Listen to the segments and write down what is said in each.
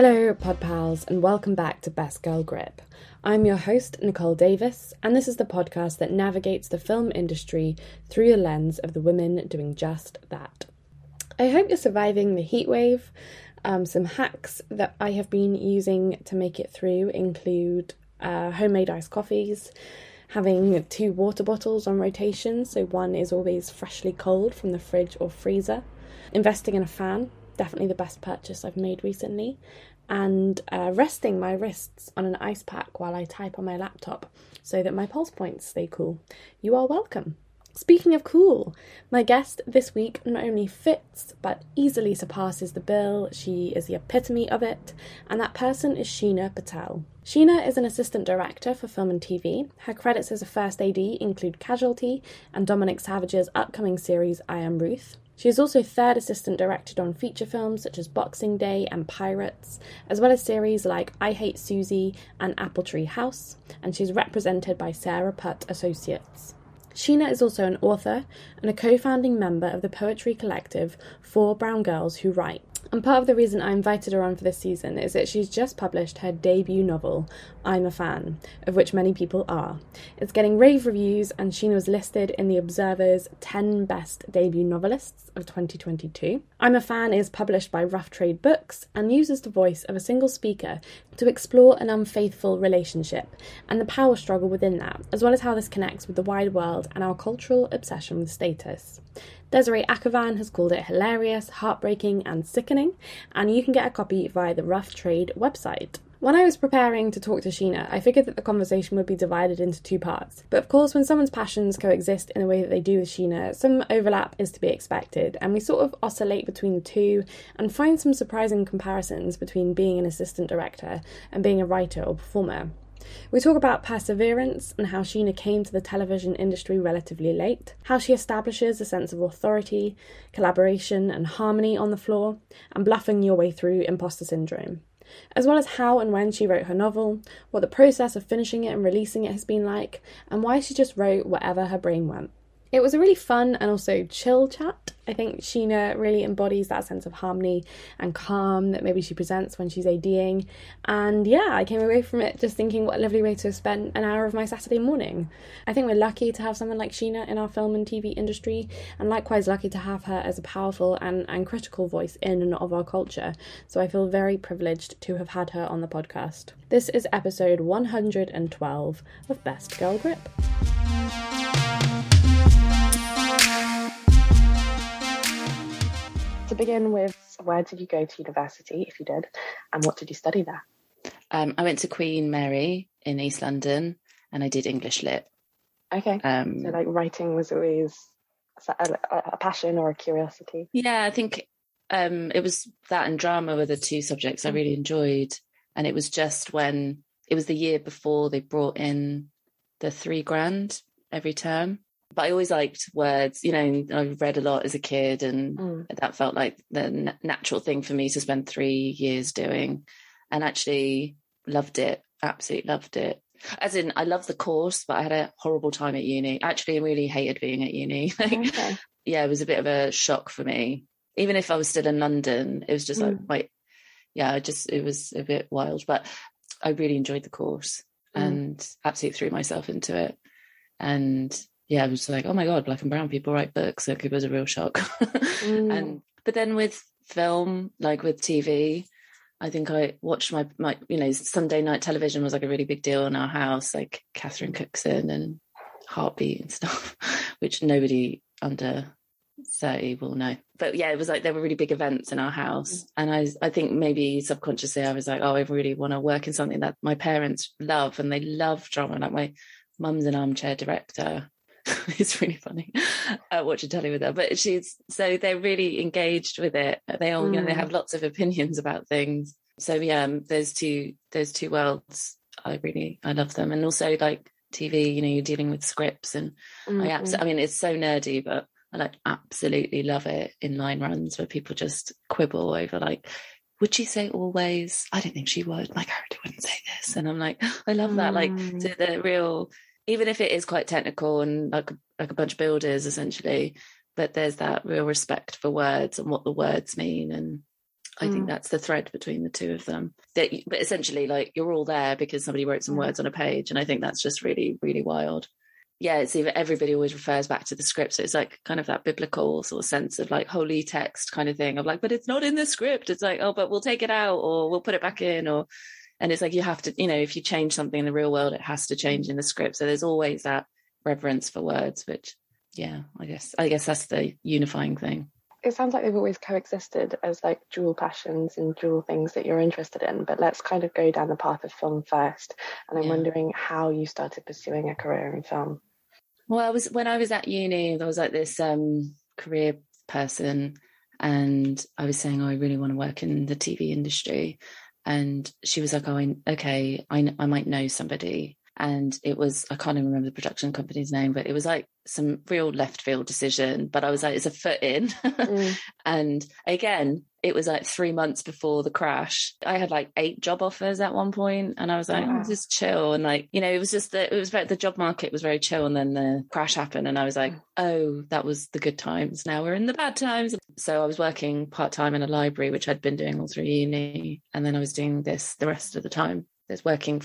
Hello, Pod Pals, and welcome back to Best Girl Grip. I'm your host, Nicole Davis, and this is the podcast that navigates the film industry through the lens of the women doing just that. I hope you're surviving the heatwave. Um, some hacks that I have been using to make it through include uh, homemade iced coffees, having two water bottles on rotation, so one is always freshly cold from the fridge or freezer, investing in a fan, definitely the best purchase I've made recently, and uh, resting my wrists on an ice pack while I type on my laptop so that my pulse points stay cool. You are welcome. Speaking of cool, my guest this week not only fits but easily surpasses the bill. She is the epitome of it, and that person is Sheena Patel. Sheena is an assistant director for film and TV. Her credits as a first AD include Casualty and Dominic Savage's upcoming series I Am Ruth. She is also third assistant director on feature films such as Boxing Day and Pirates, as well as series like I Hate Susie and Apple Tree House, and she's represented by Sara Putt Associates. Sheena is also an author and a co founding member of the poetry collective Four Brown Girls Who Write. And part of the reason I invited her on for this season is that she's just published her debut novel, I'm a Fan, of which many people are. It's getting rave reviews, and Sheena was listed in The Observer's 10 Best Debut Novelists of 2022. I'm a Fan is published by Rough Trade Books and uses the voice of a single speaker to explore an unfaithful relationship and the power struggle within that, as well as how this connects with the wide world and our cultural obsession with status. Desiree Akhavan has called it hilarious, heartbreaking, and sickening, and you can get a copy via the Rough Trade website. When I was preparing to talk to Sheena, I figured that the conversation would be divided into two parts. But of course, when someone's passions coexist in the way that they do with Sheena, some overlap is to be expected, and we sort of oscillate between the two and find some surprising comparisons between being an assistant director and being a writer or performer. We talk about perseverance and how Sheena came to the television industry relatively late, how she establishes a sense of authority, collaboration, and harmony on the floor, and bluffing your way through imposter syndrome, as well as how and when she wrote her novel, what the process of finishing it and releasing it has been like, and why she just wrote whatever her brain went. It was a really fun and also chill chat. I think Sheena really embodies that sense of harmony and calm that maybe she presents when she's ADing. And yeah, I came away from it just thinking what a lovely way to spend an hour of my Saturday morning. I think we're lucky to have someone like Sheena in our film and TV industry, and likewise lucky to have her as a powerful and, and critical voice in and of our culture. So I feel very privileged to have had her on the podcast. This is episode 112 of Best Girl Grip. To begin with, where did you go to university, if you did, and what did you study there? Um, I went to Queen Mary in East London, and I did English Lit. Okay. Um, so, like, writing was always a, a passion or a curiosity. Yeah, I think um, it was that and drama were the two subjects I really enjoyed, and it was just when it was the year before they brought in the three grand every term but I always liked words. You know, I read a lot as a kid, and mm. that felt like the natural thing for me to spend three years doing, and actually loved it. Absolutely loved it. As in, I love the course, but I had a horrible time at uni. Actually, I really hated being at uni. okay. Yeah, it was a bit of a shock for me. Even if I was still in London, it was just mm. like, like, yeah, just it was a bit wild. But I really enjoyed the course mm. and absolutely threw myself into it. And yeah, I was like, oh my god, black and brown people write books. Like it was a real shock. mm. And but then with film, like with TV, I think I watched my my you know Sunday night television was like a really big deal in our house, like Catherine Cookson and Heartbeat and stuff, which nobody under 30 will know. But yeah, it was like there were really big events in our house. Mm. And I I think maybe subconsciously I was like, oh, I really want to work in something that my parents love and they love drama. Like my mum's an armchair director it's really funny uh, watching telly with her. But she's so they're really engaged with it. They all, mm. you know, they mm. have lots of opinions about things. So yeah, um, there's two there's two worlds. I really I love them, and also like TV. You know, you're dealing with scripts, and mm-hmm. I absolutely. I mean, it's so nerdy, but I like absolutely love it in line runs where people just quibble over like would she say always? I don't think she would. My character wouldn't say this. And I'm like, I love that. Like mm. to the real even if it is quite technical and like like a bunch of builders essentially but there's that real respect for words and what the words mean and I mm. think that's the thread between the two of them. That, but essentially, like you're all there because somebody wrote some words on a page, and I think that's just really, really wild. Yeah, it's even everybody always refers back to the script, so it's like kind of that biblical sort of sense of like holy text kind of thing of like, but it's not in the script. It's like, oh, but we'll take it out or we'll put it back in, or and it's like you have to, you know, if you change something in the real world, it has to change in the script. So there's always that reverence for words, which, yeah, I guess I guess that's the unifying thing it sounds like they've always coexisted as like dual passions and dual things that you're interested in. But let's kind of go down the path of film first. And I'm yeah. wondering how you started pursuing a career in film. Well, I was when I was at uni, there was like this um, career person, and I was saying, oh, I really want to work in the TV industry. And she was like, oh, I, okay, I, I might know somebody and it was I can't even remember the production company's name, but it was like some real left field decision. But I was like, it's a foot in, mm. and again, it was like three months before the crash. I had like eight job offers at one point, and I was like, wow. oh, just chill, and like you know, it was just that it was about the job market was very chill, and then the crash happened, and I was like, mm. oh, that was the good times. Now we're in the bad times. So I was working part time in a library, which I'd been doing all through uni, and then I was doing this the rest of the time there's working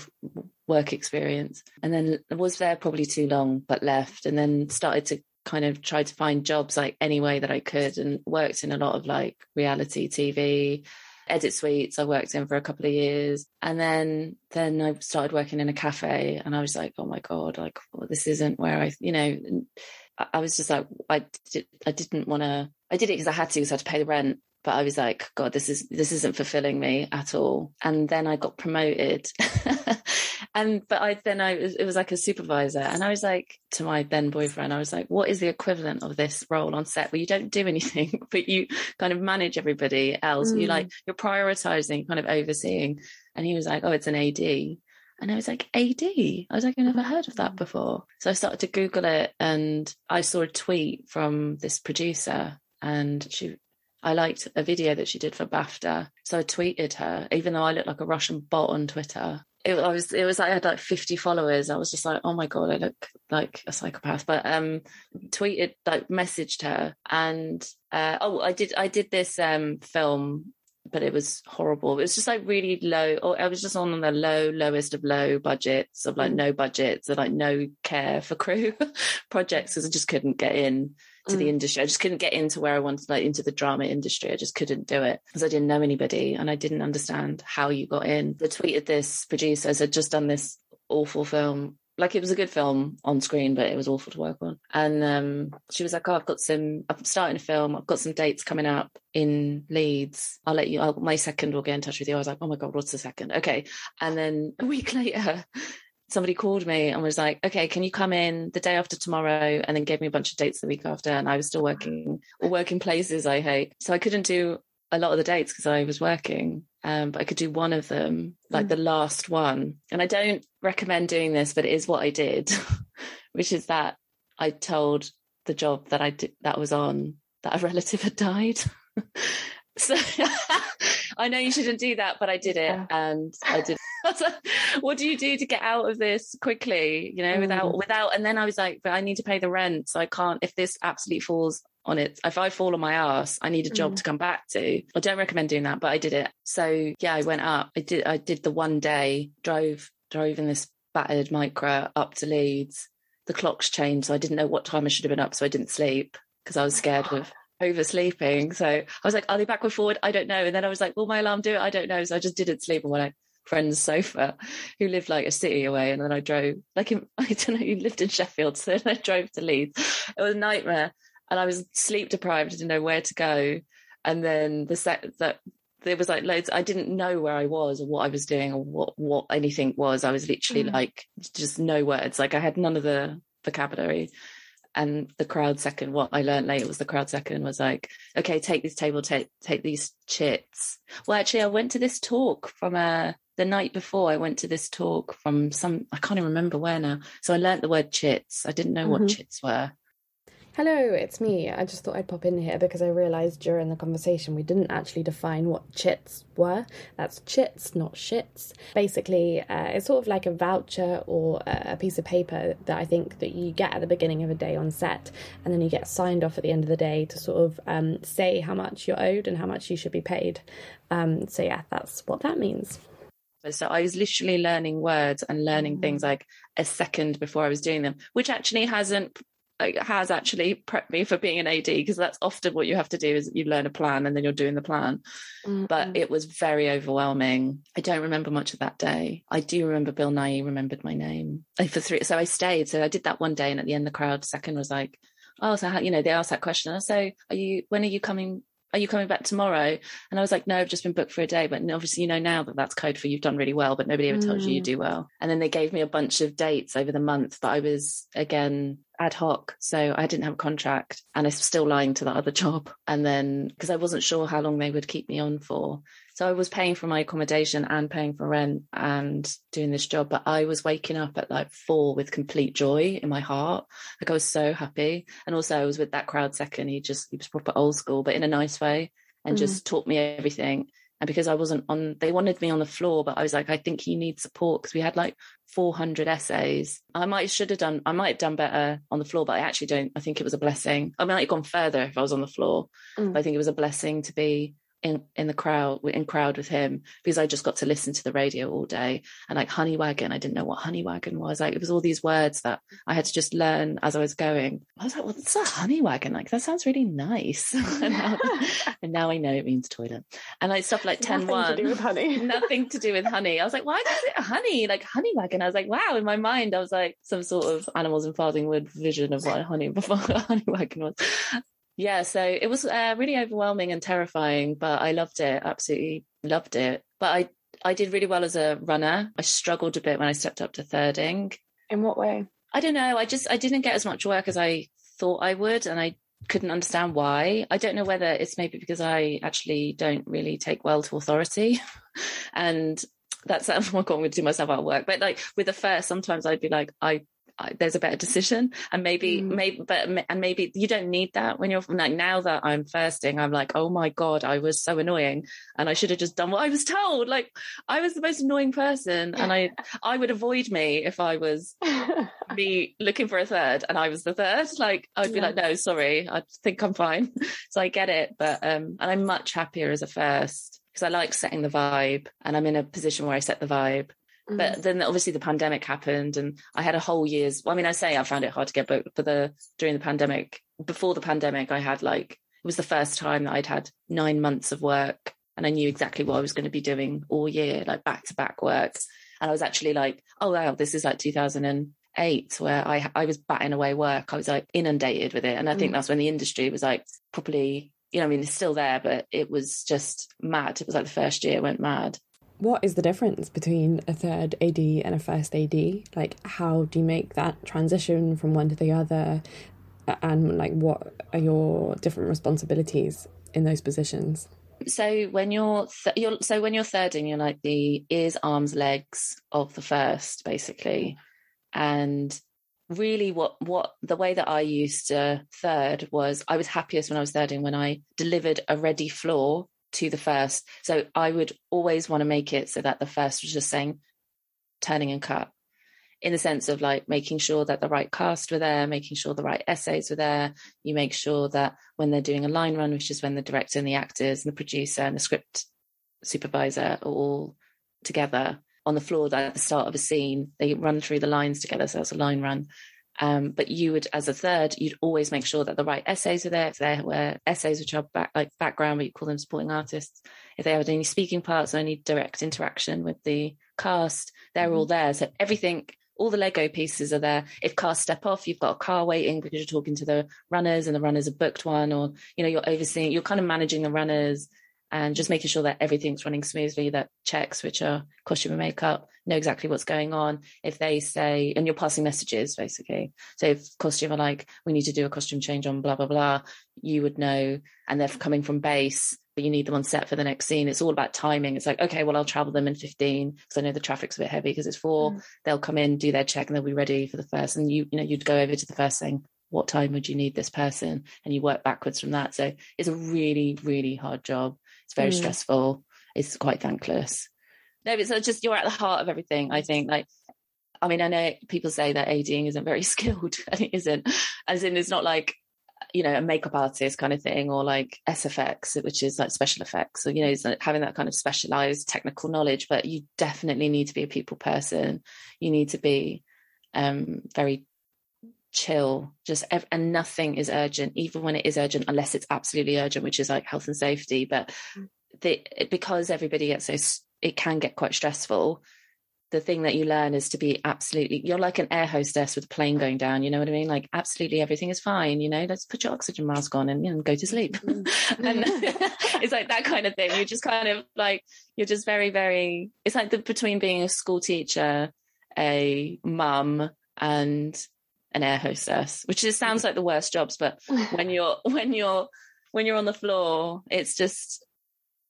work experience. And then was there probably too long but left and then started to kind of try to find jobs like any way that I could and worked in a lot of like reality TV edit suites. I worked in for a couple of years. And then then I started working in a cafe and I was like oh my god like well, this isn't where I you know I was just like I did, I didn't want to I did it because I had to because I had to pay the rent but I was like, God, this is this isn't fulfilling me at all. And then I got promoted, and but I then I was, it was like a supervisor, and I was like to my then boyfriend, I was like, what is the equivalent of this role on set where you don't do anything, but you kind of manage everybody else? Mm. You like you're prioritizing, kind of overseeing. And he was like, oh, it's an AD. And I was like, AD? I was like, I never heard of that mm. before. So I started to Google it and I saw a tweet from this producer and she I liked a video that she did for BAFTA. So I tweeted her, even though I look like a Russian bot on Twitter. It I was it was like I had like 50 followers. I was just like, oh my God, I look like a psychopath. But um tweeted like messaged her and uh oh I did I did this um film but it was horrible. It was just like really low, or I was just on the low, lowest of low budgets of like mm. no budgets and like no care for crew projects because I just couldn't get in to mm. the industry. I just couldn't get into where I wanted, like into the drama industry. I just couldn't do it because I didn't know anybody and I didn't understand how you got in. I tweeted this producer, I'd just done this awful film. Like it was a good film on screen, but it was awful to work on. And um, she was like, "Oh, I've got some. I'm starting a film. I've got some dates coming up in Leeds. I'll let you. I'll, my second will get in touch with you." I was like, "Oh my god, what's the second? Okay." And then a week later, somebody called me and was like, okay, can you come in the day after tomorrow? And then gave me a bunch of dates the week after. And I was still working or working places I hate. So I couldn't do a lot of the dates because I was working. Um, but I could do one of them, like mm. the last one. And I don't recommend doing this, but it is what I did, which is that I told the job that I did that was on that a relative had died. so I know you shouldn't do that, but I did it and I did what do you do to get out of this quickly? You know, without mm. without and then I was like, but I need to pay the rent. So I can't if this absolutely falls on it. If I fall on my ass, I need a job mm. to come back to. I don't recommend doing that, but I did it. So yeah, I went up. I did I did the one day, drove drove in this battered Micra up to Leeds. The clocks changed, so I didn't know what time I should have been up, so I didn't sleep because I was scared of oversleeping. So I was like, are they backward forward? I don't know. And then I was like, will my alarm do it? I don't know. So I just didn't sleep on my friend's sofa who lived like a city away. And then I drove, like, in, I don't know, you lived in Sheffield. So then I drove to Leeds. It was a nightmare. And I was sleep deprived, I didn't know where to go. And then the set that there was like loads, I didn't know where I was or what I was doing or what, what anything was. I was literally mm. like, just no words. Like I had none of the vocabulary and the crowd second what i learned later was the crowd second was like okay take this table take take these chits well actually i went to this talk from a the night before I went to this talk from some I can't even remember where now. So I learnt the word chits. I didn't know mm-hmm. what chits were. Hello, it's me. I just thought I'd pop in here because I realised during the conversation we didn't actually define what chits were. That's chits, not shits. Basically, uh, it's sort of like a voucher or a piece of paper that I think that you get at the beginning of a day on set, and then you get signed off at the end of the day to sort of um, say how much you're owed and how much you should be paid. Um, so yeah, that's what that means. So I was literally learning words and learning things mm. like a second before I was doing them, which actually hasn't has actually prepped me for being an AD because that's often what you have to do is you learn a plan and then you're doing the plan. Mm-hmm. But it was very overwhelming. I don't remember much of that day. I do remember Bill Nighy remembered my name for three. So I stayed. So I did that one day, and at the end, the crowd second was like, "Oh, so how, you know?" They asked that question. So, are you? When are you coming are you coming back tomorrow? And I was like, no, I've just been booked for a day. But obviously, you know now that that's code for you've done really well, but nobody ever mm. tells you you mm. do well. And then they gave me a bunch of dates over the month, but I was again ad hoc. So I didn't have a contract and I was still lying to that other job. And then because I wasn't sure how long they would keep me on for. So I was paying for my accommodation and paying for rent and doing this job. But I was waking up at like four with complete joy in my heart. Like I was so happy. And also I was with that crowd second. He just, he was proper old school, but in a nice way and mm. just taught me everything. And because I wasn't on, they wanted me on the floor, but I was like, I think you need support because we had like 400 SAs. I might should have done, I might have done better on the floor, but I actually don't. I think it was a blessing. I might have gone further if I was on the floor. Mm. I think it was a blessing to be in in the crowd in crowd with him because I just got to listen to the radio all day and like honey wagon I didn't know what honey wagon was. Like it was all these words that I had to just learn as I was going. I was like what's a honey wagon like? That sounds really nice. And, now, and, now, I know it means toilet. And like stuff like 10 1 to do with honey. Nothing to do with honey. I was like why is it honey? Like honey wagon? I was like wow in my mind I was like some sort of animals in Farthing Wood vision of what honey before honey wagon was yeah, so it was uh, really overwhelming and terrifying, but I loved it. Absolutely loved it. But I I did really well as a runner. I struggled a bit when I stepped up to thirding. In what way? I don't know. I just I didn't get as much work as I thought I would, and I couldn't understand why. I don't know whether it's maybe because I actually don't really take well to authority, and that's I'm not going to do myself out of work. But like with the first, sometimes I'd be like, I there's a better decision. And maybe mm. maybe but and maybe you don't need that when you're like now that i'm firsting i'm like oh my god i was so annoying and i should have just done what i was told. Like i was the most annoying person and i i would avoid me if i was me looking for a third and i was the third. Like i'd be yeah. like no sorry i think i'm fine. So i get it but um and i'm much happier as a first because i like setting the vibe and i'm in a position where i set the vibe Mm. But then obviously the pandemic happened and I had a whole year's, well, I mean, I say I found it hard to get booked for the, during the pandemic, before the pandemic, I had like, it was the first time that I'd had nine months of work and I knew exactly what I was going to be doing all year, like back to back work. And I was actually like, oh, wow, this is like 2008 where I, I was batting away work. I was like inundated with it. And I think mm. that's when the industry was like properly, you know, I mean, it's still there, but it was just mad. It was like the first year went mad what is the difference between a third AD and a first AD? Like, how do you make that transition from one to the other? And, like, what are your different responsibilities in those positions? So when you're, th- you're so when you're thirding, you're like the ears, arms, legs of the first, basically. And really, what what the way that I used to third was I was happiest when I was thirding when I delivered a ready floor to the first. So I would always want to make it so that the first was just saying turning and cut in the sense of like making sure that the right cast were there, making sure the right SAs were there. You make sure that when they're doing a line run, which is when the director and the actors and the producer and the script supervisor are all together on the floor at the start of a scene, they run through the lines together. So that's a line run. Um, but you would, as a third, you'd always make sure that the right SAs are there. If there were SAs which are back, like background, but you call them supporting artists. If they had any speaking parts or any direct interaction with the cast, they're mm-hmm. all there. So everything, all the Lego pieces are there. If cars step off, you've got a car waiting because you're talking to the runners and the runners have booked one, or you know, you're overseeing, you're kind of managing the runners and just making sure that everything's running smoothly, that checks, which are costume and makeup, know exactly what's going on. If they say, and you're passing messages basically. So if costume are like, we need to do a costume change on blah, blah, blah, you would know, and they're coming from base, but you need them on set for the next scene. It's all about timing. It's like, okay, well, I'll travel them in 15 because I know the traffic's a bit heavy because it's four. Mm. They'll come in, do their check, and they'll be ready for the first. And you, you know, you'd go over to the first thing what time would you need this person and you work backwards from that so it's a really really hard job it's very mm. stressful it's quite thankless no it's just you're at the heart of everything i think like I mean, I know people say that ADing isn't very skilled, and it isn't. As in, it's not like you know a makeup artist kind of thing, or like SFX, which is like special effects. So you know, it's like having that kind of specialized technical knowledge. But you definitely need to be a people person. You need to be um, very chill just and nothing is urgent even when it is urgent unless it's absolutely urgent which is like health and safety. But mm. the, because everybody gets so it can get quite stressful the thing that you learn is to be absolutely you're like an air hostess with a plane going down you know what i mean? Like absolutely everything is fine you know? Let's put your oxygen mask on and you know go to sleep. Mm-hmm. and it's like that kind of thing. You're just kind of like you're just very very it's like the between being a school teacher a mum and an air hostess which just sounds like the worst jobs but when you're when you're when you're on the floor it's just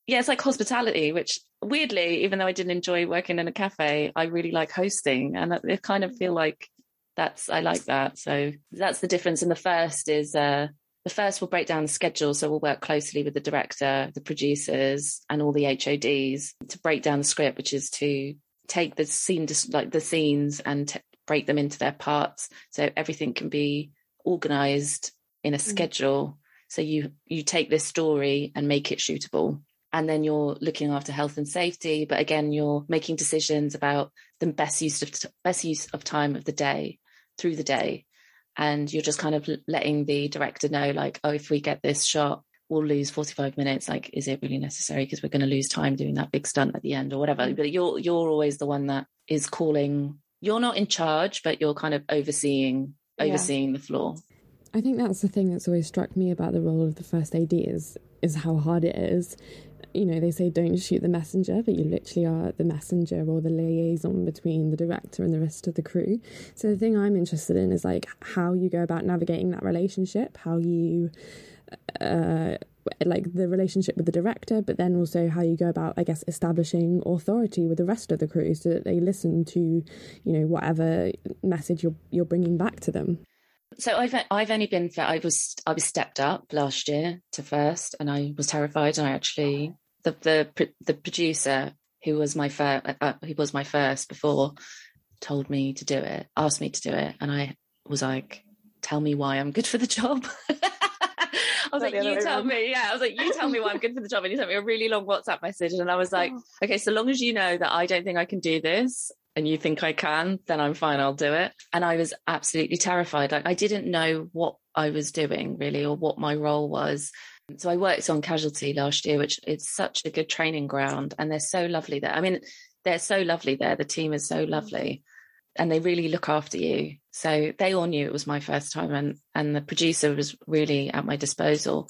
yeah, it's like hospitality, which weirdly, even though I didn't enjoy working in a cafe, I really like hosting. And I kind of feel like that's, I like that. So that's the difference. And the first is, uh, the first will break down the schedule. So we'll work closely with the director, the producers, and all the HODs to break down the script, which is to take the scene, like the scenes and t- break them into their parts. So everything can be organized in a mm. schedule. So you, you take this story and make it shootable and then you're looking after health and safety but again you're making decisions about the best use of best use of time of the day through the day and you're just kind of letting the director know like oh if we get this shot we'll lose 45 minutes like is it really necessary because we're going to lose time doing that big stunt at the end or whatever mm. but you're you're always the one that is calling you're not in charge but you're kind of overseeing overseeing yeah. the floor I think that's the thing that's always struck me about the role of the first AD is is how hard it is you know, they say don't shoot the messenger, but you literally are the messenger or the liaison between the director and the rest of the crew. So the thing I'm interested in is like how you go about navigating that relationship, how you uh, like the relationship with the director, but then also how you go about, I guess, establishing authority with the rest of the crew so that they listen to, you know, whatever message you're you're bringing back to them. So I've I've only been I was I was stepped up last year to first, and I was terrified. And I actually the the the producer who was my first uh, who was my first before told me to do it asked me to do it and i was like tell me why i'm good for the job was like, you tell me. Yeah, I was like, you tell me why I'm good for the job. And you sent me a really long WhatsApp message. And I was like, oh. okay, so long as you know that I don't think I can do this and you think I can, then I'm fine. I'll do it. And I was absolutely terrified. Like, I didn't know what I was doing really or what my role was. So I worked on Casualty last year, which is such a good training ground, and they're so lovely there. I mean, they're so lovely there. The team is so lovely, and they really look after you. So they all knew it was my first time, and and the producer was really at my disposal.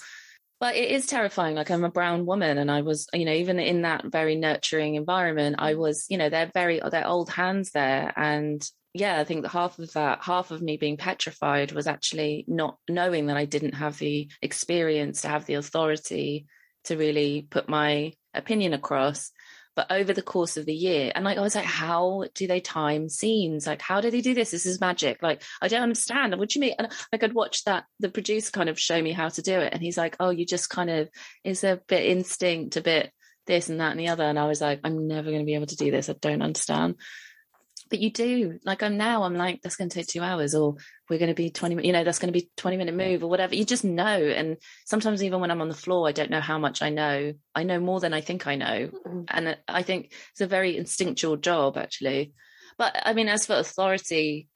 But it is terrifying. Like I'm a brown woman, and I was, you know, even in that very nurturing environment, I mm. was, you know, they're very they're old hands there, and yeah, I think that half of that, half of me being petrified was actually not knowing that I didn't have the experience to have the authority to really put my opinion across. But over the course of the year, and like I was like, how do they time scenes? Like, how do they do this? This is magic. Like, I don't understand. What do you mean? And like I'd watch that the producer kind of show me how to do it. And he's like, Oh, you just kind of it's a bit instinct, a bit this and that and the other. And I was like, I'm never going to be able to do this. I don't understand but you do like i'm now i'm like that's going to take two hours or we're going to be 20 you know that's going to be 20 minute move or whatever. You just know and sometimes even when i'm on the floor i don't know how much i know. I know more than i think i know. Mm-hmm. and i think it's a very instinctual job actually. But i mean as for authority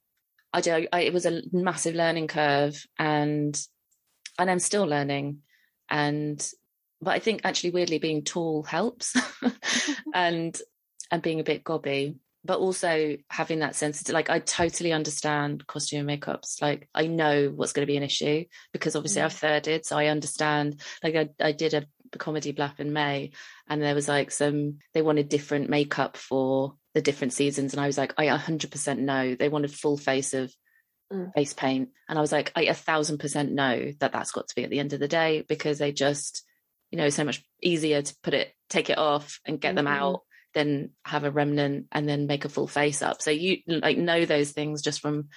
i do I, it was a massive learning curve and and i'm still learning. And but i think actually weirdly being tall helps. And and being a bit gobby but also having that sensitive like i totally understand costume and makeups like i know what's going to be an issue because obviously i've thirded so i understand like i, I did a, a comedy blap in may and there was like some they wanted different makeup for the different seasons and i was like i 100% know they wanted full face of mm. face paint and i was like i a thousand percent know that that's got to be at the end of the day because they just you know so much easier to put it take it off and get mm-hmm. them out then have a remnant and then make a full face up. So you like know those things just from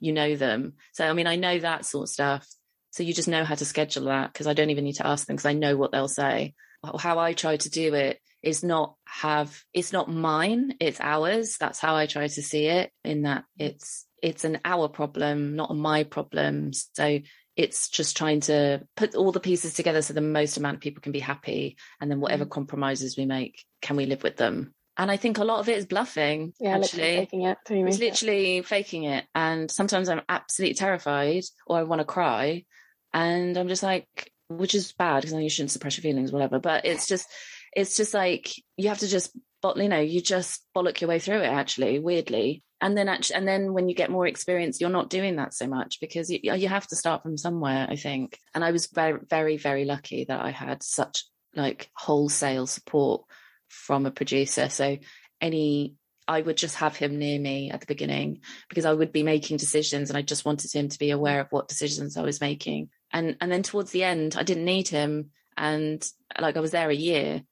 you know them. So, I mean, I know that sort of stuff. So you just know how to schedule that because I don't even need to ask them because I know what they'll say. How I try to do it is not have, it's not mine, it's ours. That's how I try to see it in that it's, it's an our problem, not my problem. So it's just trying to put all the pieces together so the most amount of people can be happy. And then whatever mm. compromises we make, can we live with them? And I think a lot of it is bluffing. Yeah, actually, faking it. It's literally it. faking it. And sometimes I'm absolutely terrified or I want to cry. And I'm just like, which is bad because you shouldn't suppress your feelings, whatever. But it's just, it's just like you have to just, you know, you just bollock your way through it. Actually, weirdly, and then actually, and then when you get more experience, you're not doing that so much because you, you have to start from somewhere. I think, and I was very, very, very lucky that I had such like wholesale support from a producer. So any I would just have him near me at the beginning because I would be making decisions and I just wanted him to be aware of what decisions I was making. And and then towards the end, I didn't need him, and like I was there a year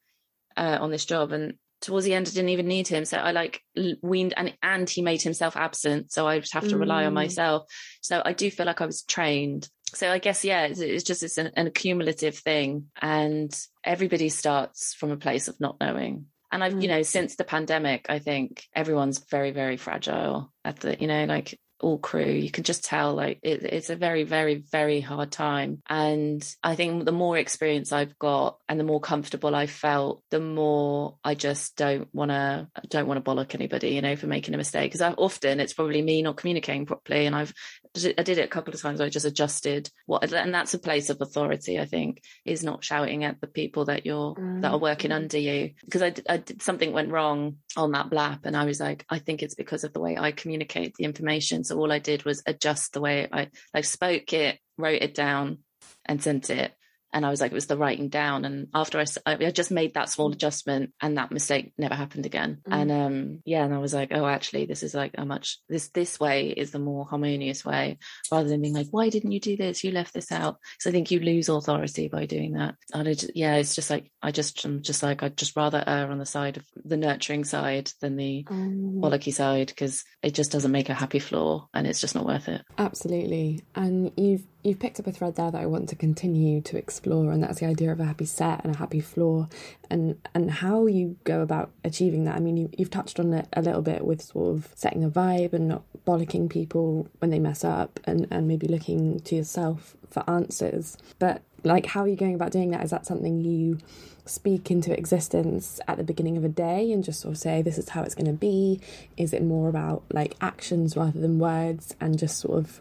uh, on this job, and towards the end, I didn't even need him. So I like weaned and and he made himself absent, so I would have to rely mm. on myself. So I do feel like I was trained. So I guess yeah, it's, it's just it's an, an accumulative thing, and everybody starts from a place of not knowing and I've, you mm. know, since the pandemic, I think everyone's very, very fragile at the, you know, like all crew you can just tell like it, it's a very very very hard time. And i think the more experience i've got and the more comfortable i felt the more i just don't want to don't want to bollock anybody you know for making a mistake. Because often it's probably me not communicating properly and i've i did it a couple of times i just adjusted what and that's a place of authority i think is not shouting at the people that you're mm. that are working mm. under you because I, I did something went wrong on that blap and i was like i think it's because of the way i communicate the information so all I did was adjust the way I like spoke it, wrote it down, and sent it and I was like, it was the writing down. And after I, I just made that small adjustment, and that mistake never happened again. Mm. And um, yeah, and I was like, oh, actually, this is like a much this this way is the more harmonious way, rather than being like, why didn't you do this? You left this out. So I think you lose authority by doing that. And it, yeah, it's just like I just I'm just like I'd just rather err on the side of the nurturing side than the um, bollocky side because it just doesn't make a happy floor, and it's just not worth it. Absolutely, and you've you've picked up a thread there that I want to continue to explore, and that's the idea of a happy set and a happy floor, and and how you go about achieving that. I mean, you, you've touched on it a little bit with sort of setting a vibe and not bollocking people when they mess up, and and maybe looking to yourself for answers. But like, how are you going about doing that? Is that something you speak into existence at the beginning of a day and just sort of say this is how it's going to be is it more about like actions rather than words and just sort of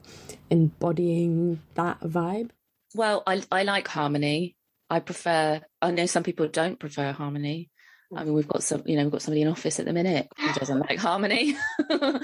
embodying that vibe well i i like harmony i prefer i know some people don't prefer harmony I mean, we've got some, you know, we've got somebody in office at the minute who doesn't like harmony. it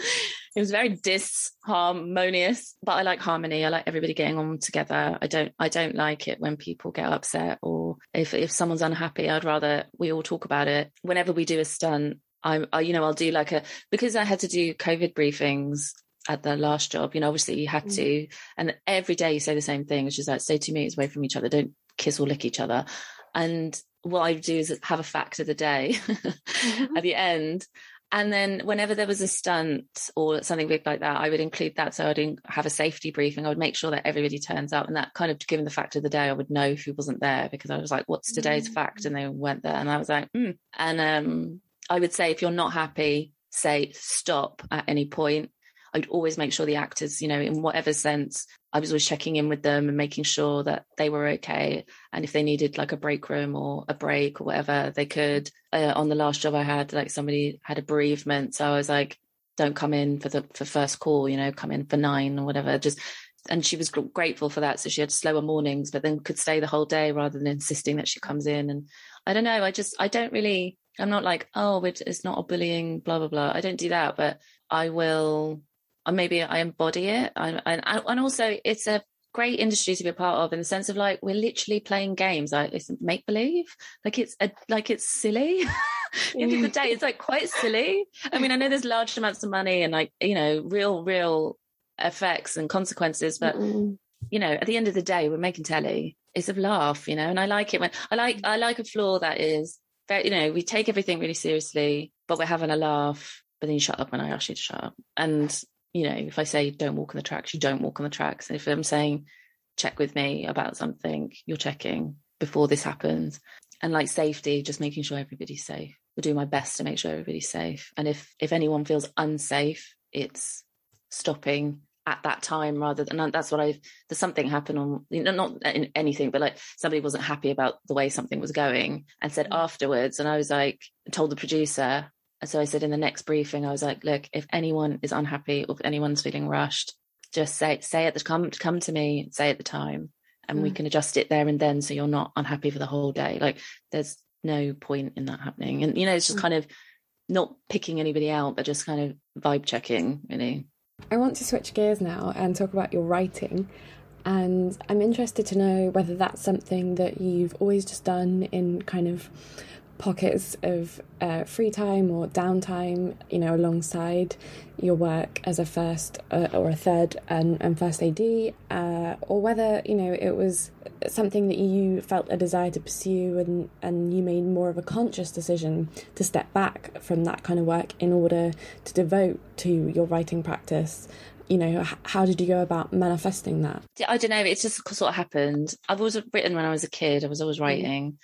was very disharmonious, but I like harmony. I like everybody getting on together. I don't, I don't like it when people get upset or if, if someone's unhappy, I'd rather we all talk about it. Whenever we do a stunt, I, I, you know, I'll do like a, because I had to do COVID briefings at the last job, you know, obviously you had mm. to, and every day you say the same thing, which is like stay two meters away from each other, don't kiss or lick each other. And what I do is have a fact of the day mm-hmm. at the end. And then whenever there was a stunt or something big like that, I would include that. So I'd have a safety briefing. I would make sure that everybody turns up and that kind of given the fact of the day, I would know who wasn't there because I was like, what's today's mm-hmm. fact? And they weren't there. And I was like, mm. and um, I would say, if you're not happy, say stop at any point. I'd always make sure the actors, you know, in whatever sense, I was always checking in with them and making sure that they were okay. And if they needed like a break room or a break or whatever, they could. Uh, on the last job I had, like somebody had a bereavement. So I was like, don't come in for the for first call, you know, come in for nine or whatever. Just and she was grateful for that. So she had slower mornings, but then could stay the whole day rather than insisting that she comes in. And I don't know. I just I don't really. I'm not like oh it's not a bullying blah blah blah. I don't do that, but I will maybe I embody it. I, and and also it's a great industry to be a part of in the sense of like we're literally playing games. Like it's make believe, like it's a, like it's silly. end of the day, it's like quite silly. I mean, I know there's large amounts of money and like you know real real effects and consequences, but mm you know, at the end of the day, we're making telly. It's a laugh, you know, and I like it when I like I like a floor that is very, you know, we take everything really seriously, but we're having a laugh. But then you shut up when I ask you to shut up, and you know, if I say don't walk on the tracks, you don't walk on the tracks. And if I'm saying check with me about something, you're checking before this happens. And like safety, just making sure everybody's safe. We'll do my best to make sure everybody's safe. And if if anyone feels unsafe, it's stopping at that time rather than that's what I've there's something happened on you know not in anything but like somebody wasn't happy about the way something was going and said mm. afterwards and I was like told the producer so I said in the next briefing I was like look if anyone is unhappy or if anyone's feeling rushed just say say at the come come to me say at the time and mm. we can adjust it there and then so you're not unhappy for the whole day like there's no point in that happening and you know it's just mm. kind of not picking anybody out but just kind of vibe checking really I want to switch gears now and talk about your writing. And I'm interested to know whether that's something that you've always just done in kind of pockets of uh, free time or downtime, you know, alongside your work as a first uh, or a third and, and first AD, uh, or whether, you know, it was something that you felt a desire to pursue and, and you made more of a conscious decision to step back from that kind of work in order to devote to your writing practice. You know how did you go about manifesting that? I don't know it's just sort of happened. I've always written when i was a kid i was always mm. writing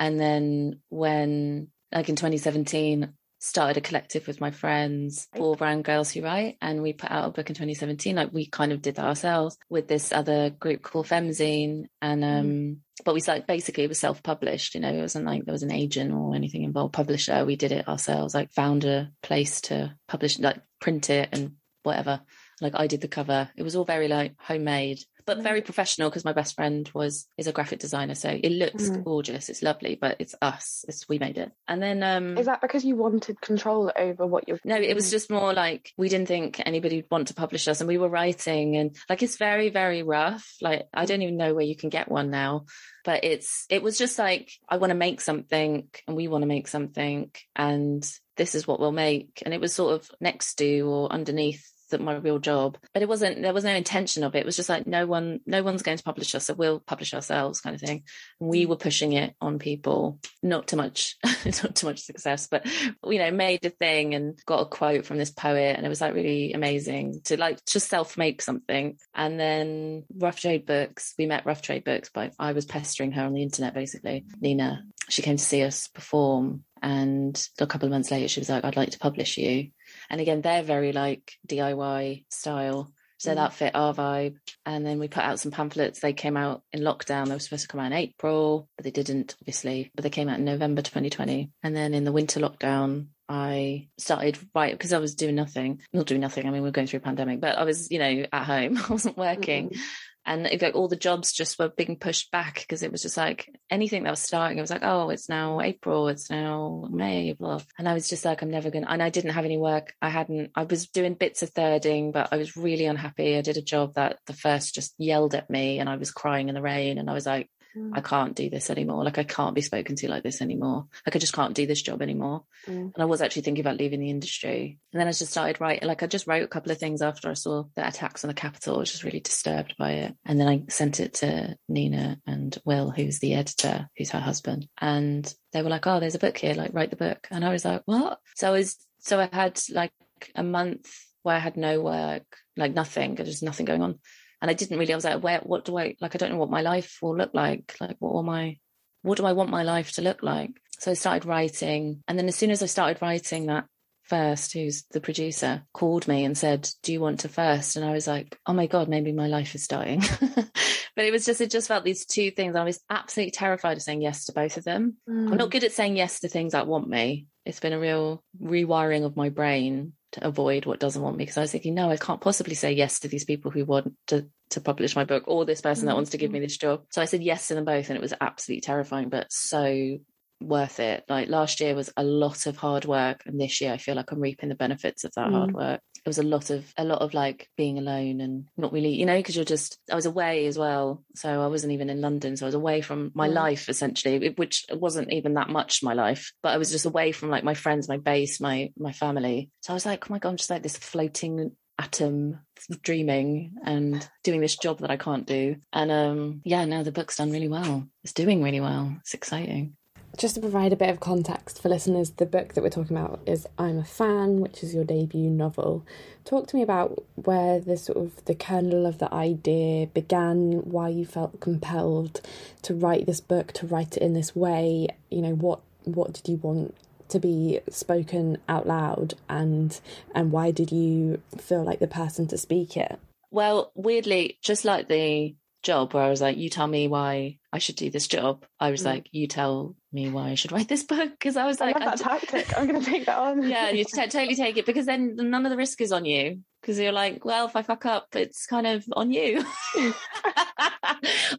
and then when, like in 2017, started a collective with my friends, all brown girls who write, and we put out a book in 2017. Like we kind of did that ourselves with this other group called Femzine, and um, mm. but we like basically it was self-published. You know, it wasn't like there was an agent or anything involved. Publisher, we did it ourselves. Like found a place to publish, like print it and whatever. Like I did the cover. It was all very like homemade but mm. very professional because my best friend was is a graphic designer so it looks mm. gorgeous it's lovely but it's us it's we made it and then um is that because you wanted control over what you're no it was just more like we didn't think anybody would want to publish us and we were writing and like it's very very rough like i don't even know where you can get one now but it's it was just like i want to make something and we want to make something and this is what we'll make and it was sort of next to or underneath my real job but it wasn't there was no intention of it. It was just like no one no one's going to publish us so we'll publish ourselves kind of thing. And we mm. were pushing it on people. Not too much not too much success but you know made a thing and got a quote from this poet and it was like really amazing to like just self make something. And then rough trade books we met rough trade books but i was pestering her on the internet basically. Nina she came to see us perform and a couple of months later she was like i'd like to publish you and again, they're very like DIY style. So mm. that fit our vibe. And then we put out some pamphlets. They came out in lockdown. They were supposed to come out in April, but they didn't, obviously. But they came out in November 2020. And then in the winter lockdown, I started writing because I was doing nothing, not doing nothing. I mean, we are going through a pandemic, but I was, you know, at home. I wasn't working. Mm-hmm and it, like all the jobs just were being pushed back because it was just like anything that was starting it was like oh it's now april it's now may blah. And i was just like i'm never gonna and i didn't have any work. I hadn't i was doing bits of thirding but i was really unhappy. I did a job that the first just yelled at me and i was crying in the rain and i was like mm. I can't do this anymore. Like I can't be spoken to like this anymore. Like I just can't do this job anymore. Mm. And I was actually thinking about leaving the industry. And then I just started writing. Like I just wrote a couple of things after I saw the attacks on the Capitol. I was just really disturbed by it. And then I sent it to Nina and Will, who's the editor, who's her husband. And they were like, "Oh, there's a book here. Like write the book." And I was like, "What?" So I was so I had like a month where I had no work, like nothing, there's nothing going on and I didn't really. I was like, where? What do I like? I don't know what my life will look like. Like, what will my what do I want my life to look like? So I started writing, and then as soon as I started writing, that first, who's the producer, called me and said, "Do you want to first? And I was like, "Oh my god, maybe my life is dying." but it was just it just felt these two things. I was absolutely terrified of saying yes to both of them. Mm. I'm not good at saying yes to things that want me. It's been a real rewiring of my brain to avoid what doesn't want me because I was thinking, no, I can't possibly say yes to these people who want to to publish my book or this person mm-hmm. that wants to give me this job. So I said yes to them both, and it was absolutely terrifying, but so worth it. Like last year was a lot of hard work, and this year I feel like I'm reaping the benefits of that mm. hard work. It was a lot of a lot of like being alone and not really, you know, because you're just I was away as well, so I wasn't even in London, so I was away from my mm. life essentially, which wasn't even that much my life, but I was just away from like my friends, my base, my my family. So I was like, oh my god, I'm just like this floating atom dreaming and doing this job that I can't do. And um yeah, now the book's done really well. It's doing really well. It's exciting just to provide a bit of context for listeners, the book that we're talking about is I'm a Fan, which is your debut novel. Talk to me about where the sort of the kernel of the idea began, why you felt compelled to write this book, to write it in this way. You know, what what did you want to be spoken out loud and and why did you feel like the person to speak it? Well, weirdly, just like the job where I was like, you tell me why I should do this job. I was mm. like, you tell me why I should write this book. Because I was like, I love that tactic. I'm going to take that on. yeah, you t- totally take it because then none of the risk is on you. Because you're like, well, if I fuck up, it's kind of on you.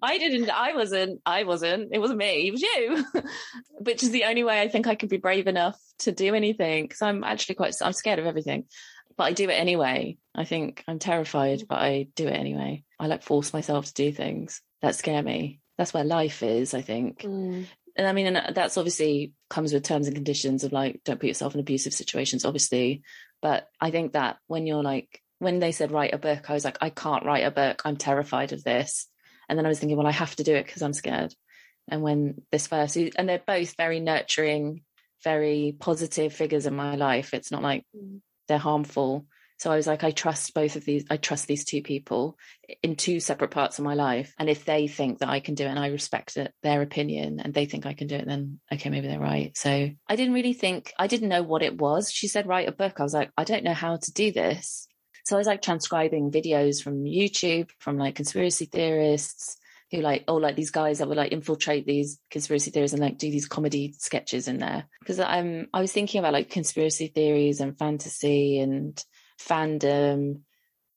I didn't, I wasn't, I wasn't, it wasn't me, it was you. Which is the only way I think I could be brave enough to do anything. Because I'm actually quite, I'm scared of everything but I do it anyway. I think I'm terrified, but I do it anyway. I like force myself to do things that scare me. That's where life is, I think. Mm. And I mean, and that's obviously comes with terms and conditions of like, don't put yourself in abusive situations, obviously. But I think that when you're like, when they said write a book, I was like, I can't write a book. I'm terrified of this. And then I was thinking, well, I have to do it because I'm scared. And when this first, and they're both very nurturing, very positive figures in my life. It's not like mm they're harmful. So I was like, I trust both of these. I trust these two people in two separate parts of my life. And if they think that I can do it and I respect it, their opinion and they think I can do it, then okay, maybe they're right. So I didn't really think, I didn't know what it was. She said, write a book. I was like, I don't know how to do this. So I was like transcribing videos from YouTube, from like conspiracy theorists, who like oh like these guys that would like infiltrate these conspiracy theories and like do these comedy sketches in there. Because I'm I was thinking about like conspiracy theories and fantasy and fandom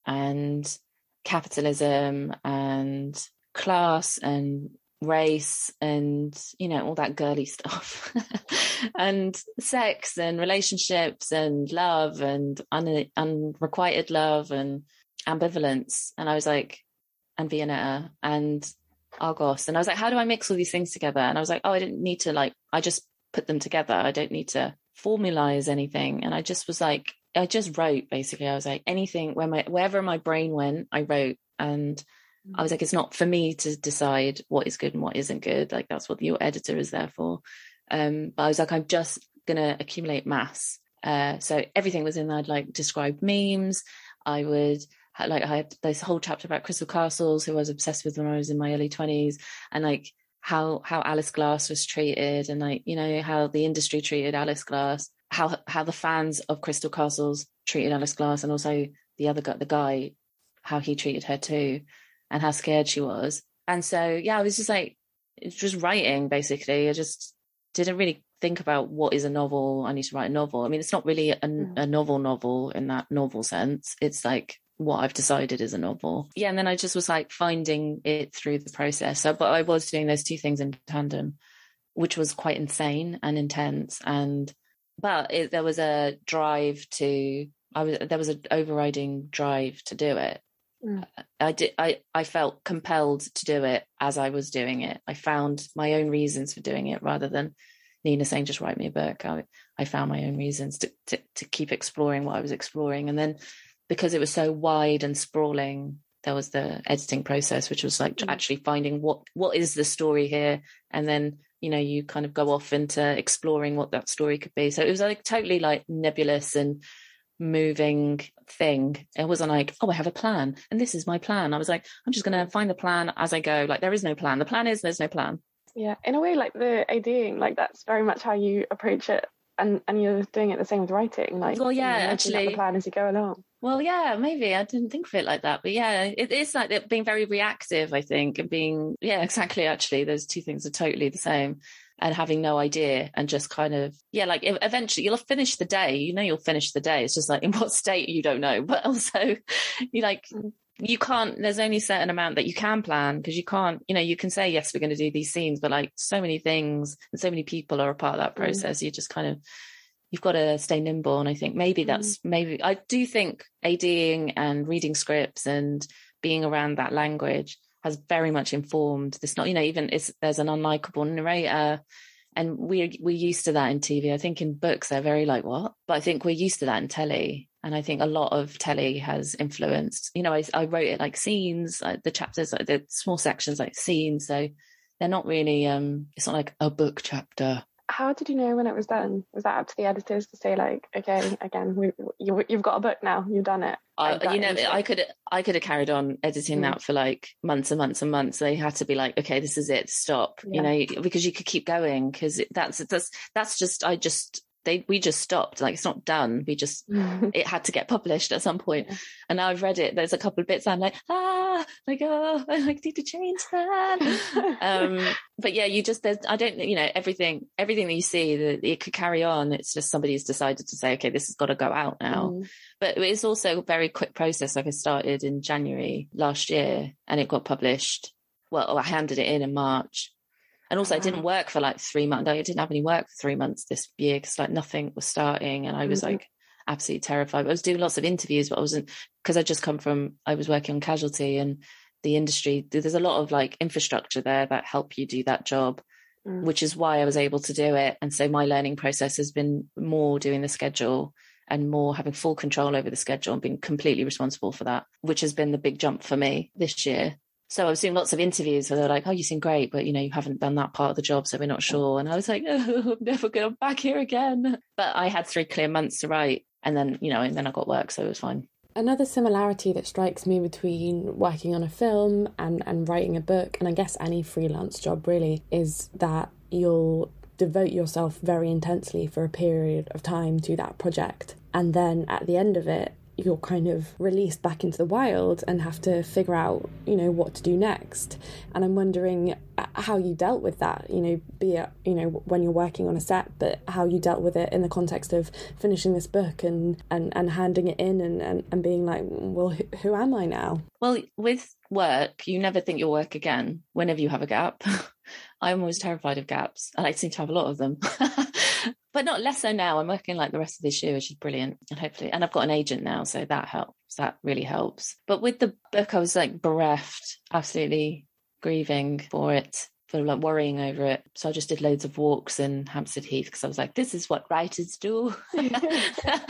and capitalism and class and race and you know all that girly stuff. And sex and relationships and love and un- unrequited love and ambivalence. And i was like and Viennetta and Argos. And I was like, how do I mix all these things together? And I was like, oh, I didn't need to like, I just put them together. I don't need to formalize anything. And I just was like, I just wrote basically. I was like, anything where my wherever my brain went, I wrote. And I was like, it's not for me to decide what is good and what isn't good. Like that's what your editor is there for. Um, but I was like, I'm just gonna accumulate mass. Uh, so everything was in there. I'd like describe memes. I would like I had this whole chapter about Crystal Castles, who I was obsessed with when I was in my early twenties, and like how how Alice Glass was treated, and like you know how the industry treated Alice Glass, how how the fans of Crystal Castles treated Alice Glass, and also the other guy, the guy, how he treated her too, and how scared she was. And so yeah, I was just like it's just writing basically. I just didn't really think about what is a novel. I need to write a novel. I mean, it's not really a, mm. a novel novel in that novel sense. It's like what I've decided is a novel. Yeah, and then I just was like finding it through the process. So, but I was doing those two things in tandem, which was quite insane and intense. And but it, there was a drive to. I was there was an overriding drive to do it. Mm. I did. I I felt compelled to do it as I was doing it. I found my own reasons for doing it rather than Nina saying just write me a book. I I found my own reasons to to, to keep exploring what I was exploring, and then because it was so wide and sprawling there was the editing process which was like mm. actually finding what what is the story here? And then you know you kind of go off into exploring what that story could be. So it was like totally like nebulous and moving thing. It wasn't like oh i have a plan and this is my plan. I was like i'm just going to find the plan as i go. Like there is no plan. The plan is there's no plan. Yeah in a way like the idea like that's very much how you approach it and and you're doing it the same with writing like well yeah you know, actually the plan as you go along well, yeah, maybe I didn't think of it like that, but yeah, it is like it being very reactive. I think, and being yeah, exactly. Actually, those two things are totally the same, and having no idea and just kind of yeah, like eventually you'll finish the day. You know, you'll finish the day. It's just like in what state you don't know, but also you like mm. You can't there's only a certain amount that you can plan because you can't you know you can say yes we're going to do these scenes but like so many things and so many people are a part of that mm. process mm. you just kind of you've got to stay nimble. And I think maybe mm. that's mm. maybe I do think ADing and reading scripts and being around that language has very much informed this. Not you know even it's there's an unlikable narrator. And we we're used to that in TV. I think in books they're very like what, but I think we're used to that in telly. And I think a lot of telly has influenced. You know, I, I wrote it like scenes, like the chapters, like the small sections, like scenes. So they're not really. um It's not like a book chapter how did you know when it was done? Was that up to the editors to say like, okay, again, we, you, have got a book now, you've done it. I, you know, I could I could have carried on editing mm. that for like months and months and months. They had to be like, okay, this is it, stop. Yeah. You know, because you could keep going because that's that's that's just I just they we just stopped. Like it's not done. We just it had to get published at some point. Yeah. and now i've read it. There's a couple of bits i'm like ah like oh i like need to change that. Um but yeah you just there's i don't you know everything everything that you see that it could carry on it's just somebody's decided to say okay this has got to go out now. Mm. but it's also a very quick process. Like i started in january last year and it got published. Well i handed it in in march and also, I didn't work for like three months. I didn't have any work for three months this year because like nothing was starting, and I was mm-hmm. like absolutely terrified. I was doing lots of interviews, but I wasn't because I just come from. I was working on casualty and the industry. There's a lot of like infrastructure there that help you do that job, mm. which is why I was able to do it. And so my learning process has been more doing the schedule and more having full control over the schedule and being completely responsible for that, which has been the big jump for me this year. So I was doing lots of interviews where they're like, "Oh, you seem great, but you know, you haven't done that part of the job, so we're not sure." And I was like, oh, "I'm never going back here again." But I had three clear months to write, and then you know, and then I got work, so it was fine. Another similarity that strikes me between working on a film and and writing a book, and I guess any freelance job really, is that you'll devote yourself very intensely for a period of time to that project, and then at the end of it, you're kind of released back into the wild and have to figure out, you know, what to do next. And I'm wondering uh, how you dealt with that, you know, be it, you know, when you're working on a set, but how you dealt with it in the context of finishing this book and, and, and handing it in and, and, and being like, well, who, who am I now? Well, with work, you never think you'll work again whenever you have a gap. I'm always terrified of gaps, and I seem to have a lot of them. but not less so now. I'm working like the rest of this year, which is brilliant. And hopefully, and I've got an agent now, so that helps. That really helps. But with the book, I was like bereft, absolutely grieving for it, for like worrying over it. So I just did loads of walks in Hampstead Heath because I was like, this is what writers do. but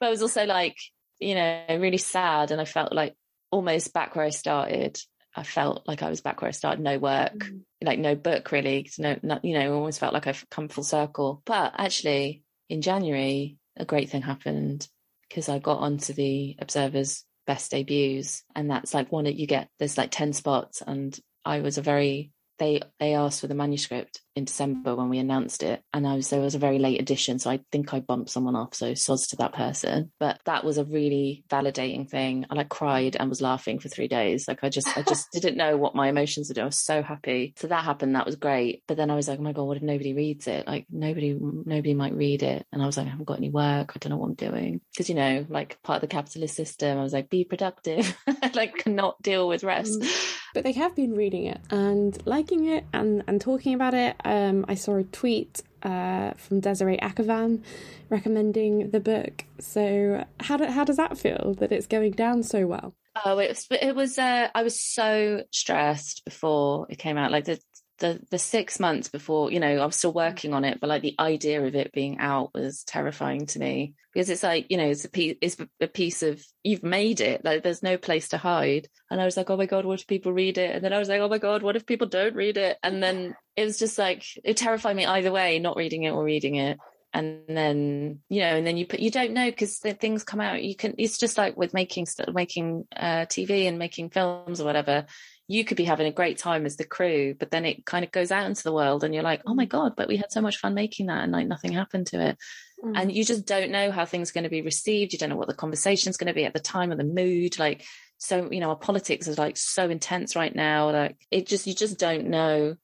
I was also like, you know, really sad. And I felt like almost back where I started. I felt like I was back where I started, no work, mm. like no book really. No, not, you know, almost felt like I've come full circle. But actually, in January, a great thing happened because I got onto the Observer's best debuts, and that's like one that you get. There's like ten spots, and I was a very they they asked for the manuscript in December when we announced it, and I was there was a very late edition, so I think I bumped someone off. So sods to that person, but that was a really validating thing. I like cried and was laughing for three days. Like I just I just didn't know what my emotions were do. I was so happy. So that happened. That was great. But then I was like, oh my god, what if nobody reads it? Like nobody nobody might read it. And I was like, I haven't got any work. I don't know what I'm doing because you know, like part of the capitalist system, I was like, be productive. like cannot deal with rest. Mm but they have been reading it and liking it and, and talking about it. Um, I saw a tweet uh, from Desiree Akhavan recommending the book. So how do, how does that feel that it's going down so well? Oh, it was it was. Uh, I was so stressed before it came out. Like the the the six months before, you know, I was still working on it, but like the idea of it being out was terrifying to me because it's like, you know, it's a piece, it's a piece of you've made it. Like there's no place to hide. And I was like, oh my god, what if people read it? And then I was like, oh my god, what if people don't read it? And then it was just like it terrified me either way, not reading it or reading it. And then you know, and then you put you don't know because the things come out. You can. It's just like with making making uh, TV and making films or whatever you could be having a great time as the crew, but then it kind of goes out into the world and you're like, oh my mm. God, but we had so much fun making that and like nothing happened to it. Mm. And you just don't know how things are going to be received. You don't know what the conversation is going to be at the time or the mood. Like, so, you know, our politics is like so intense right now. Like it just, you just don't know.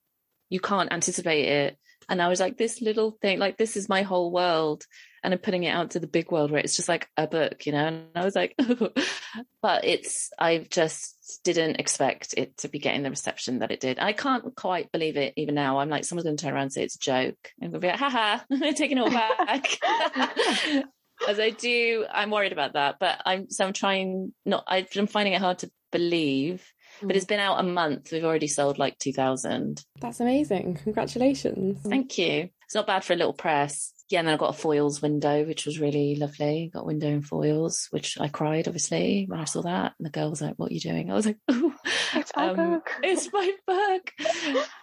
You can't anticipate it. And I was like, this little thing, like this is my whole world and I'm putting it out to the big world where it's just like a book, you know? And I was like, but it's, I just didn't expect it to be getting the reception that it did. I can't quite believe it even now. I'm like, someone's going to turn around and say it's a joke. I'm going to be like, haha, I'm taking it all back. As I do, I'm worried about that, but I'm, so I'm trying not, I'm finding it hard to believe but it's been out a month. We've already sold like 2,000. That's amazing. Congratulations. Thank you. It's not bad for a little press yeah, and then I got a Foyles window, which was really lovely. Got window and Foyles, which I cried obviously when I saw that. And the girl was like, "What are you doing?" I was like, "Oh, it's my um, book. It's my book."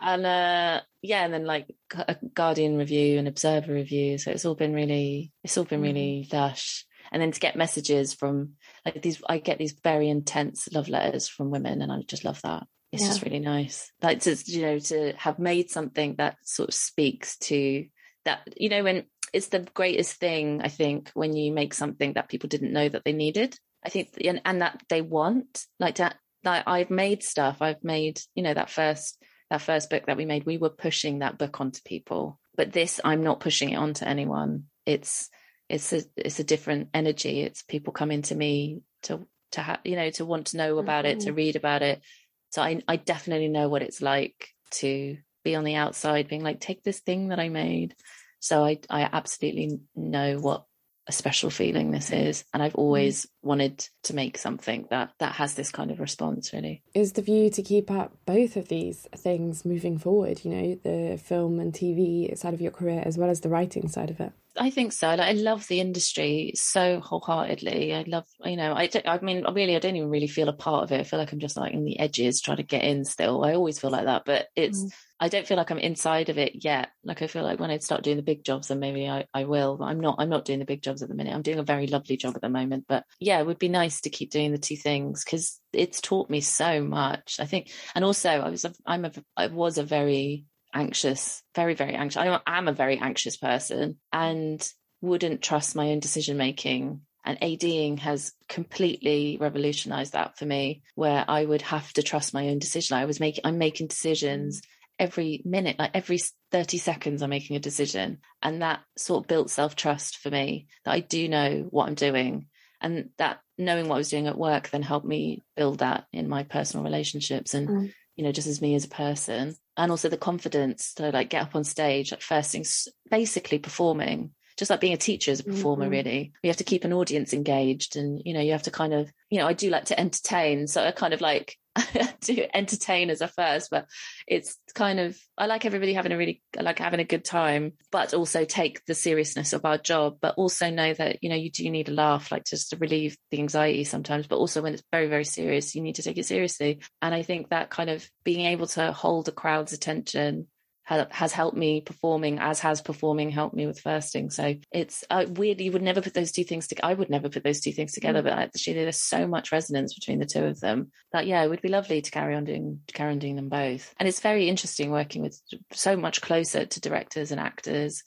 and uh, yeah, and then like a Guardian review and Observer review. So it's all been really, it's all been really mm. lush. And then to get messages from like these, I get these very intense love letters from women, and I just love that. It's yeah. just really nice, like to you know to have made something that sort of speaks to that you know when it's the greatest thing I think when you make something that people didn't know that they needed. I think and, and that they want like that. Like I've made stuff. I've made you know that first that first book that we made. We were pushing that book onto people, but this I'm not pushing it onto anyone. It's it's a it's a different energy. It's people coming to me to to have you know to want to know about mm-hmm. it, to mm-hmm. read about it. So I I definitely know what it's like to be on the outside, being like, take this thing that I made so I, I absolutely know what a special feeling this is and i've mm. always wanted to make something that that has this kind of response really is the view to keep up both of these things moving forward you know the film and tv side of your career as well as the writing side of it I think so. Like, I love the industry so wholeheartedly. I love, you know, I, I mean, really, I don't even really feel a part of it. I feel like I'm just like in the edges trying to get in still. I always feel like that, but it's, mm. I don't feel like I'm inside of it yet. Like I feel like when I start doing the big jobs, then maybe I, I will. But I'm not. I'm not doing the big jobs at the minute. I'm doing a very lovely job at the moment. But yeah, it would be nice to keep doing the two things because it's taught me so much. I think, and also I was. A, I'm a. I was a very anxious, very, very anxious. I am a very anxious person and wouldn't trust my own decision making. And ADing has completely revolutionized that for me, where I would have to trust my own decision. I was making, I'm making decisions every minute, like every 30 seconds, I'm making a decision. And that sort of built self trust for me that I do know what I'm doing. And that knowing what I was doing at work then helped me build that in my personal relationships and, mm. you know, just as me as a person and also the confidence to like get up on stage like first things basically performing just like being a teacher as a performer mm-hmm. really you have to keep an audience engaged and you know you have to kind of you know i do like to entertain so i kind of like to entertain as a first, but it's kind of I like everybody having a really I like having a good time, but also take the seriousness of our job, but also know that you know you do need a laugh, like just to relieve the anxiety sometimes. But also when it's very very serious, you need to take it seriously. And I think that kind of being able to hold a crowd's attention has helped me performing as has performing helped me with firsting so it's uh, weird you would never put those two things together i would never put those two things together mm-hmm. but actually there's so much resonance between the two of them that yeah it would be lovely to carry on doing carry on doing them both and it's very interesting working with so much closer to directors and actors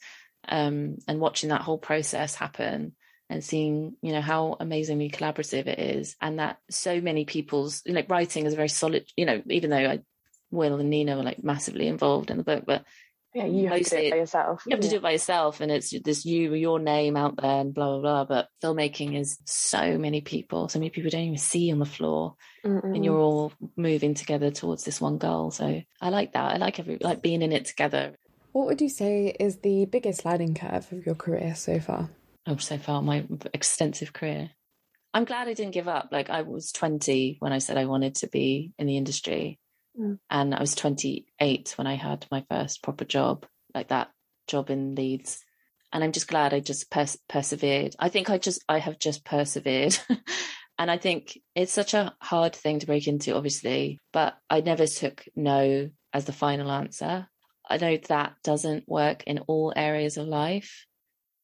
um, and watching that whole process happen and seeing you know how amazingly collaborative it is and that so many people's like writing is a very solid you know even though I Will and Nina were like massively involved in the book, but yeah, you have to do it by yourself. You have yeah. to do it by yourself, and it's this you, your name out there, and blah blah blah. But filmmaking is so many people, so many people don't even see on the floor, Mm-mm. and you're all moving together towards this one goal. So I like that. I like every like being in it together. What would you say is the biggest learning curve of your career so far? Oh, so far, my extensive career. I'm glad I didn't give up. Like I was 20 when I said I wanted to be in the industry. Mm. And I was 28 when I had my first proper job, like that job in Leeds. And I'm just glad I just pers- persevered. I think I just, I have just persevered. and I think it's such a hard thing to break into, obviously, but I never took no as the final answer. I know that doesn't work in all areas of life,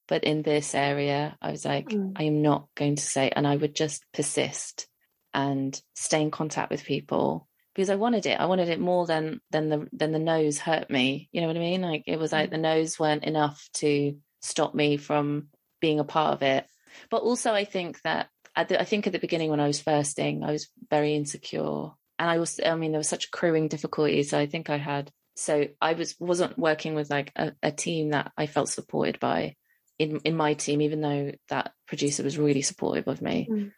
but in this area, I was like, mm. I am not going to say, and I would just persist and stay in contact with people because I wanted it. I wanted it more than than the than the noes hurt me. You know what I mean? Like it was like mm. the noes weren't enough to stop me from being a part of it. But also, I think that at the, I think at the beginning when I was firsting, I was very insecure, and I was. I mean, there was such crewing difficulties. So I think I had. So I was wasn't working with like a, a team that I felt supported by in in my team, even though that producer was really supportive of me. Mm.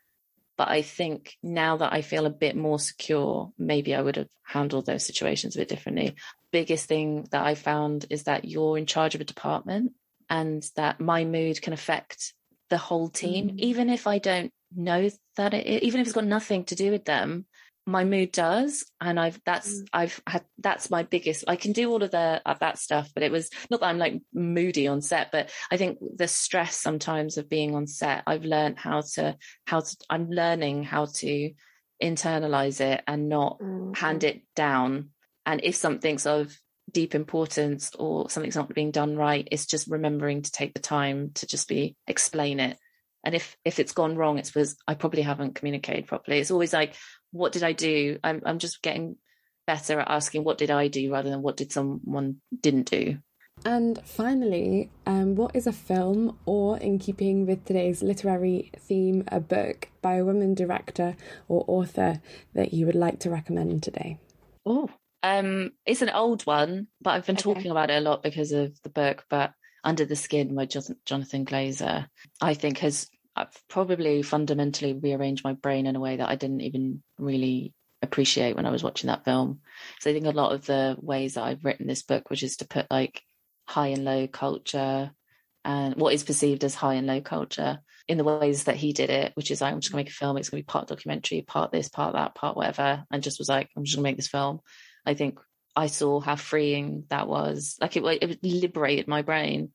But I think now that I feel a bit more secure, maybe I would have handled those situations a bit differently. Biggest thing that I found is that you're in charge of a department and that my mood can affect the whole team, mm. even if I don't know that it, even if it's got nothing to do with them, my mood does and i've that's Mm. i've had that's my biggest i can do all of the of that stuff but it was not that i'm like moody on set but i think the stress sometimes of being on set i've learned how to how to i'm learning how to internalize it and not Mm, hand it down. And if something's of deep importance or something's not being done right it's just remembering to take the time to just be explain it. And if if it's gone wrong it's because i probably haven't communicated properly. It's always like what did i do i'm i'm just getting better at asking what did i do rather than what did someone didn't do And finally, um, what is a film or, in keeping with today's literary theme, a book by a woman director or author that you would like to recommend today? oh um it's an old one but i've been Okay. talking about it a lot because of the book but under the skin by jonathan glazer i think has I've probably fundamentally rearranged my brain in a way that i didn't even really appreciate when i was watching that film so i think a lot of the ways that i've written this book which is to put like high and low culture and what is perceived as high and low culture in the ways that he did it, which is like, I'm just gonna make a film, it's gonna be part documentary, part this, part that, part whatever, and just was like, I'm just gonna make this film. I think I saw how freeing that was. Like it, it liberated my brain.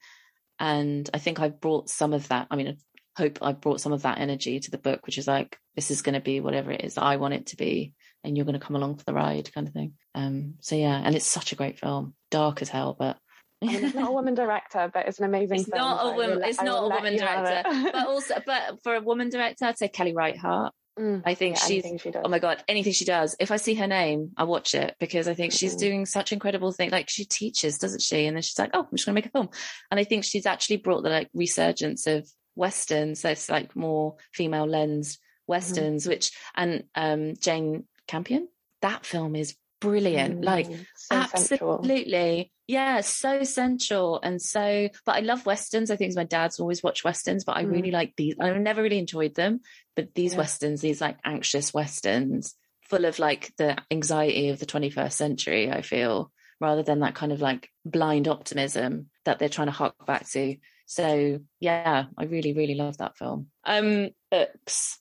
And I think I've brought some of that. I mean, hope I brought some of that energy to the book, which is like, this is going to be whatever it is that I want it to be. And you're going to come along for the ride kind of thing. Um, so yeah, and it's such a great film, dark as hell, but I mean, it's not a woman director, but it's an amazing it's film. not so a woman. It's not a woman director, but also, but for a woman director, I'd say Kelly Reichardt. Mm, I think yeah, she's she does. oh my god, anything she does. If I see her name, I watch it because I think she's Mhm. doing such incredible things. Like she teaches, doesn't she? And then she's like, oh, I'm just gonna make a film. And I think she's actually brought the like resurgence of westerns. So it's like more female lensed westerns, which and um Jane Campion. That film is brilliant. Like Mm, so sensual. Absolutely. Yeah, so sensual and so but I love westerns. I think my dad's always watched westerns, but I Mm. really like these. I've never really enjoyed them, but these Yeah. westerns, these like anxious westerns, full of like the anxiety of the 21st century, I feel, rather than that kind of like blind optimism that they're trying to hark back to. So yeah, I really, really love that film. Um books.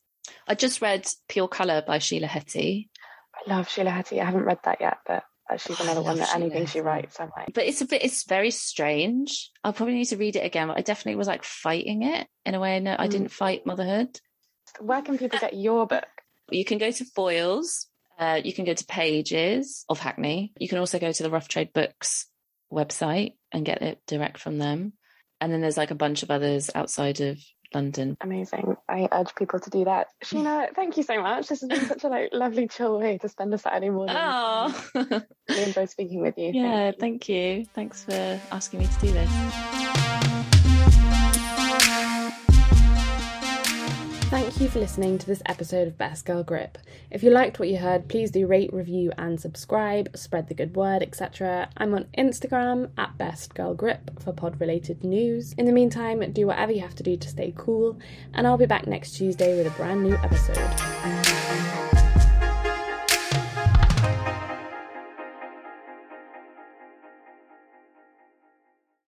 I just read Pure Colour by Sheila Heti. I love Sheila Heti. I haven't read that yet, but uh, she's Oh, another one that Sheila anything she writes, I'm like, but it's a bit it's very strange i'll probably need to read it again but i definitely was like fighting it in a way no i Mm. didn't fight motherhood where can people get your book? you can go to Foyles uh, you can go to pages of hackney you can also go to the rough trade books website and get it direct from them and then there's like a bunch of others outside of london Amazing. I urge people to do that. Sheena, thank you so much. This has been such a like lovely, chill way to spend a Saturday morning. oh Really enjoy speaking with you. yeah Thank you. thank you thanks for asking me to do this Thank you for listening to this episode of Best Girl Grip. If you liked what you heard, please do rate, review, and subscribe, spread the good word, etc. I'm on Instagram at Best Girl Grip for pod related news. In the meantime, do whatever you have to do to stay cool, and I'll be back next Tuesday with a brand new episode.